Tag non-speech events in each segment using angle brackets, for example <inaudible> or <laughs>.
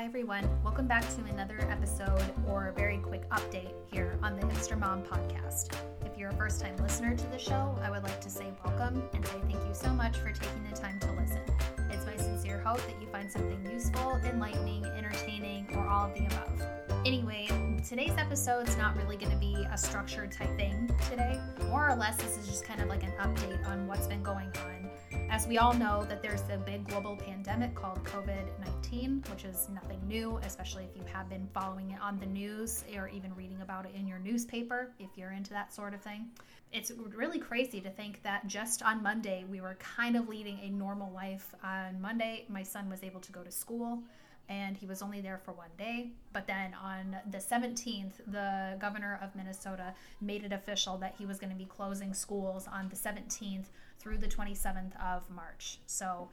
Hi, everyone. Welcome back to another episode or very quick update here on the Hipster Mom podcast. If you're a first time listener to the show, I would like to say welcome and say thank you so much for taking the time to listen. It's my sincere hope that you find something useful, enlightening, entertaining, or all of the above. Anyway, today's episode is not really going to be a structured type thing today. More or less, this is just kind of like an update on what's been going on as we all know that there's the big global pandemic called COVID-19, which is nothing new, especially if you have been following it on the news or even reading about it in your newspaper, if you're into that sort of thing. It's really crazy to think that just on Monday we were kind of leading a normal life. On Monday, my son was able to go to school and he was only there for one day. But then on the 17th, the governor of Minnesota made it official that he was going to be closing schools on the 17th through the 27th of March. So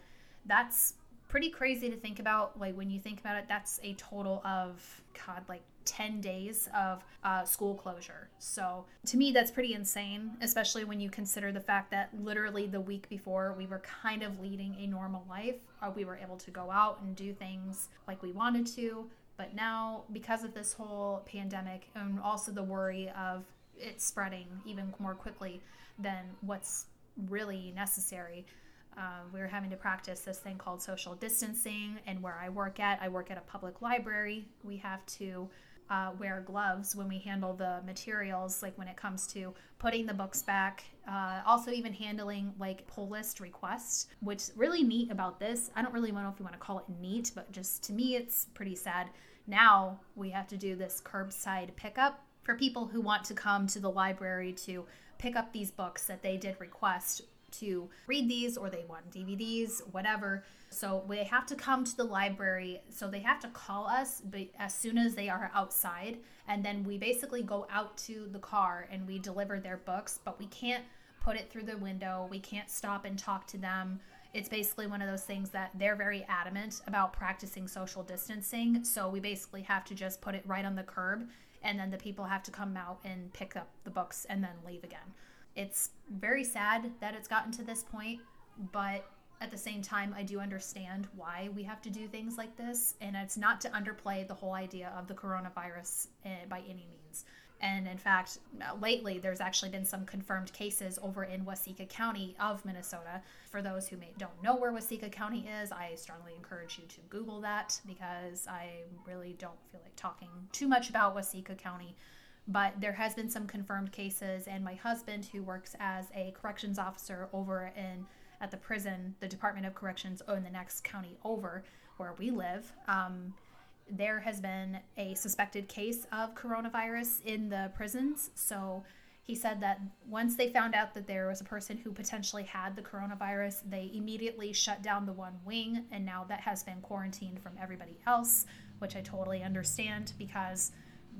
that's pretty crazy to think about. Like when you think about it, that's a total of, God, like 10 days of uh, school closure. So to me, that's pretty insane, especially when you consider the fact that literally the week before we were kind of leading a normal life. Uh, we were able to go out and do things like we wanted to. But now, because of this whole pandemic and also the worry of it spreading even more quickly than what's really necessary, uh, we are having to practice this thing called social distancing. And where I work at, I work at a public library. We have to uh, wear gloves when we handle the materials, like when it comes to putting the books back. Uh, also, even handling like pull list requests, which really neat about this. I don't really know if you want to call it neat, but just to me, it's pretty sad. Now we have to do this curbside pickup for people who want to come to the library to pick up these books that they did request to read these or they want DVDs, whatever. So they have to come to the library. So they have to call us as soon as they are outside. And then we basically go out to the car and we deliver their books, but we can't put it through the window. We can't stop and talk to them. It's basically one of those things that they're very adamant about practicing social distancing. So we basically have to just put it right on the curb and then the people have to come out and pick up the books and then leave again. It's very sad that it's gotten to this point, but at the same time, I do understand why we have to do things like this. And it's not to underplay the whole idea of the coronavirus eh, by any means. And in fact, lately there's actually been some confirmed cases over in Waseca County of Minnesota. For those who may don't know where Waseca County is, I strongly encourage you to Google that because I really don't feel like talking too much about Waseca County. But there has been some confirmed cases, and my husband, who works as a corrections officer over in at the prison, the Department of Corrections in the next county over where we live, um, there has been a suspected case of coronavirus in the prisons. So he said that once they found out that there was a person who potentially had the coronavirus, they immediately shut down the one wing, and now that has been quarantined from everybody else, which I totally understand because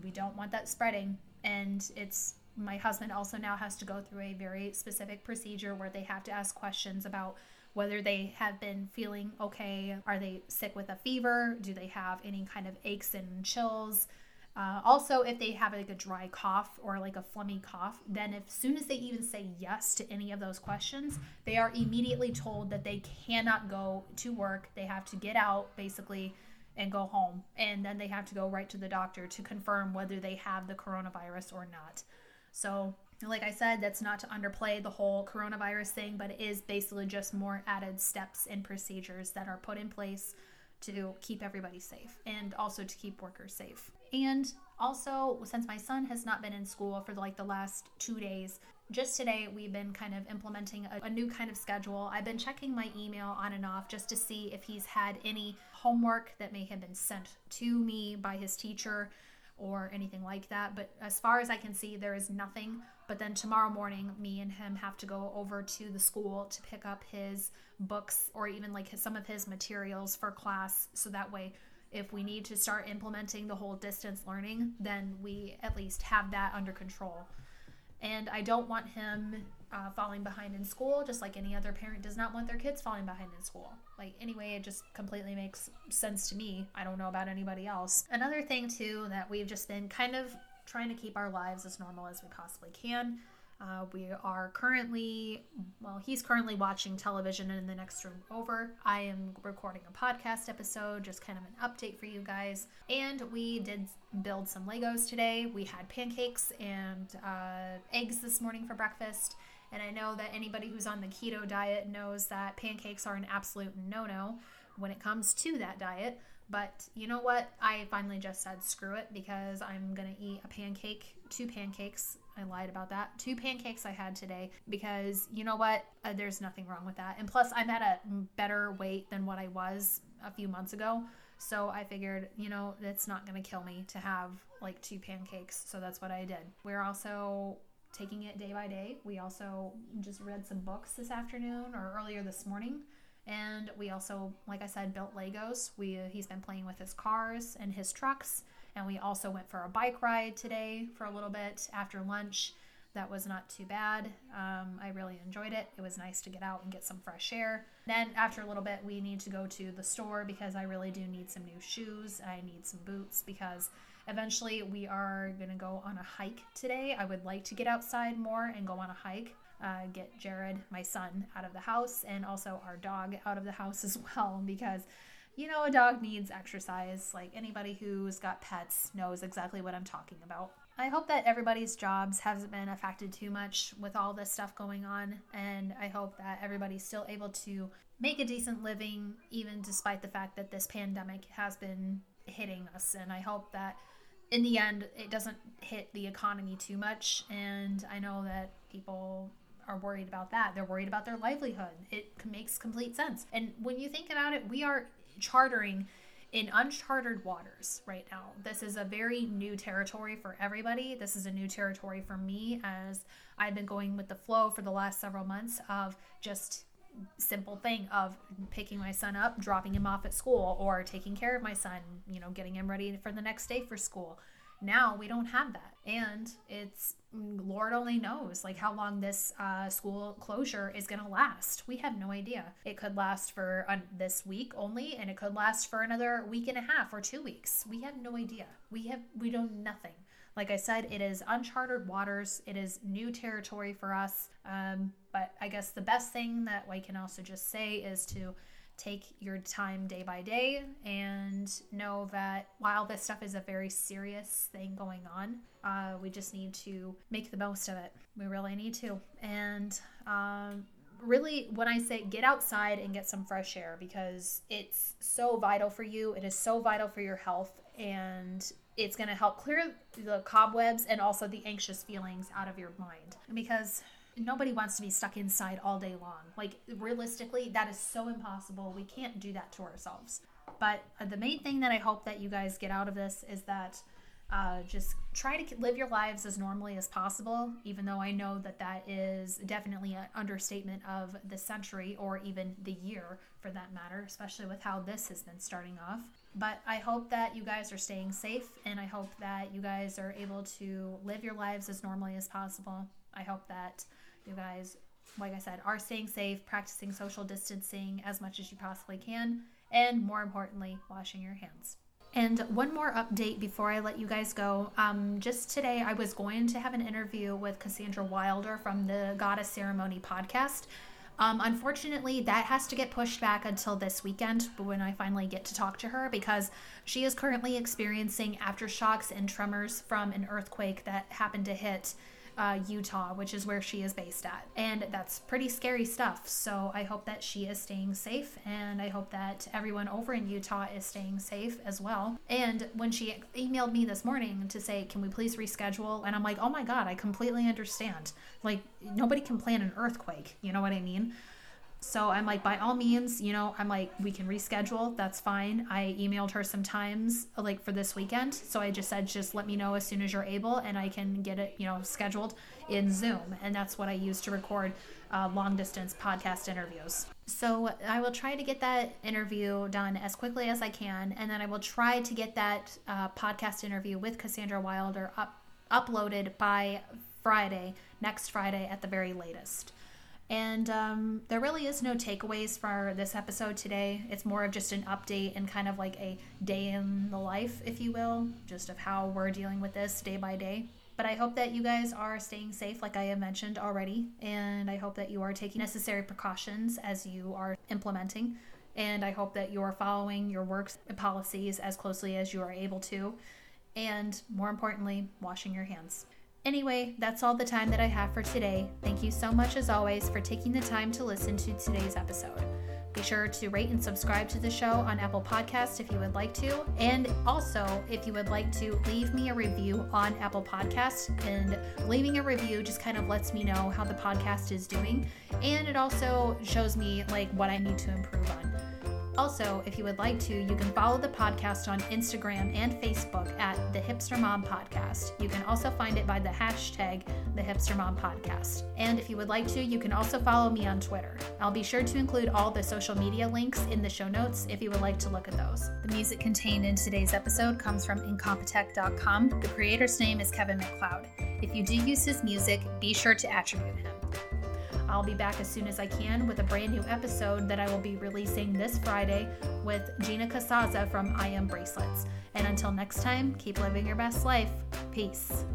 we don't want that spreading. And it's my husband also now has to go through a very specific procedure where they have to ask questions about whether they have been feeling okay. Are they sick with a fever? Do they have any kind of aches and chills? Uh, also, if they have like a dry cough or like a phlegmy cough, then as soon as they even say yes to any of those questions, they are immediately told that they cannot go to work. They have to get out basically and go home. And then they have to go right to the doctor to confirm whether they have the coronavirus or not. So like I said, that's not to underplay the whole coronavirus thing, but it is basically just more added steps and procedures that are put in place to keep everybody safe and also to keep workers safe. And also, since my son has not been in school for like the last two days, just today we've been kind of implementing a, a, new kind of schedule. I've been checking my email on and off just to see if he's had any homework that may have been sent to me by his teacher or anything like that. But as far as I can see, there is nothing. But then tomorrow morning, me and him have to go over to the school to pick up his books or even like some of his materials for class. So that way, if we need to start implementing the whole distance learning, then we at least have that under control. And I don't want him uh, falling behind in school, just like any other parent does not want their kids falling behind in school. Like, anyway, it just completely makes sense to me. I don't know about anybody else. Another thing, too, that we've just been kind of trying to keep our lives as normal as we possibly can. Uh, we are currently, well, he's currently watching television in the next room over. I am recording a podcast episode, just kind of an update for you guys. And we did build some Legos today. We had pancakes and uh, eggs this morning for breakfast. And I know that anybody who's on the keto diet knows that pancakes are an absolute no no when it comes to that diet. But you know what? I finally just said screw it because I'm going to eat a pancake, two pancakes I lied about that. Two pancakes I had today because you know what? Uh, there's nothing wrong with that. And plus, I'm at a better weight than what I was a few months ago. So I figured, you know, it's not going to kill me to have like two pancakes. So that's what I did. We're also taking it day by day. We also just read some books this afternoon or earlier this morning. And we also, like I said, built Legos. We he's been playing with his cars and his trucks and we also went for a bike ride today for a little bit after lunch. That was not too bad. Um, I really enjoyed it. It was nice to get out and get some fresh air. Then, after a little bit, we need to go to the store because I really do need some new shoes. I need some boots because eventually we are going to go on a hike today. I would like to get outside more and go on a hike. Uh, get Jared, my son, out of the house and also our dog out of the house <laughs> as well because you know, a dog needs exercise. Like anybody who's got pets knows exactly what I'm talking about. I hope that everybody's jobs hasn't been affected too much with all this stuff going on, and I hope that everybody's still able to make a decent living, even despite the fact that this pandemic has been hitting us. And I hope that in the end, it doesn't hit the economy too much. And I know that people are worried about that. They're worried about their livelihood. It makes complete sense. And when you think about it, we are chartering in uncharted waters right now. This is a very new territory for everybody. This is a new territory for me as I've been going with the flow for the last several months of just simple thing of picking my son up, dropping him off at school or taking care of my son, you know, getting him ready for the next day for school. Now we don't have that. And it's Lord only knows like how long this uh, school closure is going to last. We have no idea. It could last for uh, this week only, and it could last for another week and a half or two weeks. We have no idea. We have we know nothing. Like I said, it is uncharted waters. It is new territory for us. Um, but I guess the best thing that I can also just say is to take your time day by day and know that while this stuff is a very serious thing going on, uh, we just need to make the most of it. We really need to. And um, really, when I say get outside and get some fresh air, because it's so vital for you, it is so vital for your health, and it's going to help clear the cobwebs and also the anxious feelings out of your mind. Because nobody wants to be stuck inside all day long. Like realistically, that is so impossible. We can't do that to ourselves. But uh, the main thing that I hope that you guys get out of this is that uh, just try to live your lives as normally as possible, even though I know that that is definitely an understatement of the century or even the year for that matter, especially with how this has been starting off. But I hope that you guys are staying safe and I hope that you guys are able to live your lives as normally as possible. I hope that you guys, like I said, are staying safe, practicing social distancing as much as you possibly can, and more importantly, washing your hands. And one more update before I let you guys go. Um, just today, I was going to have an interview with Cassandra Wilder from the Goddess Ceremony podcast. Um, unfortunately, that has to get pushed back until this weekend when I finally get to talk to her because she is currently experiencing aftershocks and tremors from an earthquake that happened to hit uh, Utah, which is where she is based at. And that's pretty scary stuff. So I hope that she is staying safe and I hope that everyone over in Utah is staying safe as well. And when she emailed me this morning to say, Can we please reschedule? And I'm like, Oh my God, I completely understand. Like, nobody can plan an earthquake. You know what I mean? So I'm like, by all means, you know, I'm like, we can reschedule. That's fine. I emailed her some times like for this weekend. So I just said, just let me know as soon as you're able and I can get it, you know, scheduled in Zoom. And that's what I use to record uh, long distance podcast interviews. So I will try to get that interview done as quickly as I can. And then I will try to get that uh, podcast interview with Cassandra Wilder up, uploaded by Friday, next Friday at the very latest. And um, there really is no takeaways for this episode today. It's more of just an update and kind of like a day in the life, if you will, just of how we're dealing with this day by day. But I hope that you guys are staying safe, like I have mentioned already. And I hope that you are taking necessary precautions as you are implementing. And I hope that you are following your works policies as closely as you are able to. And more importantly, washing your hands. Anyway, that's all the time that I have for today. Thank you so much, as always, for taking the time to listen to today's episode. Be sure to rate and subscribe to the show on Apple Podcast if you would like to. And also, if you would like to leave me a review on Apple Podcast, and leaving a review just kind of lets me know how the podcast is doing. And it also shows me like what I need to improve on. Also, if you would like to, you can follow the podcast on Instagram and Facebook at the Hipster Mom Podcast. You can also find it by the hashtag the Hipster Mom Podcast. And if you would like to, you can also follow me on Twitter. I'll be sure to include all the social media links in the show notes if you would like to look at those. The music contained in today's episode comes from Incompetech.com. The creator's name is Kevin MacLeod. If you do use his music, be sure to attribute him. I'll be back as soon as I can with a brand new episode that I will be releasing this Friday with Gina Casaza from I Am Bracelets. And until next time, keep living your best life. Peace.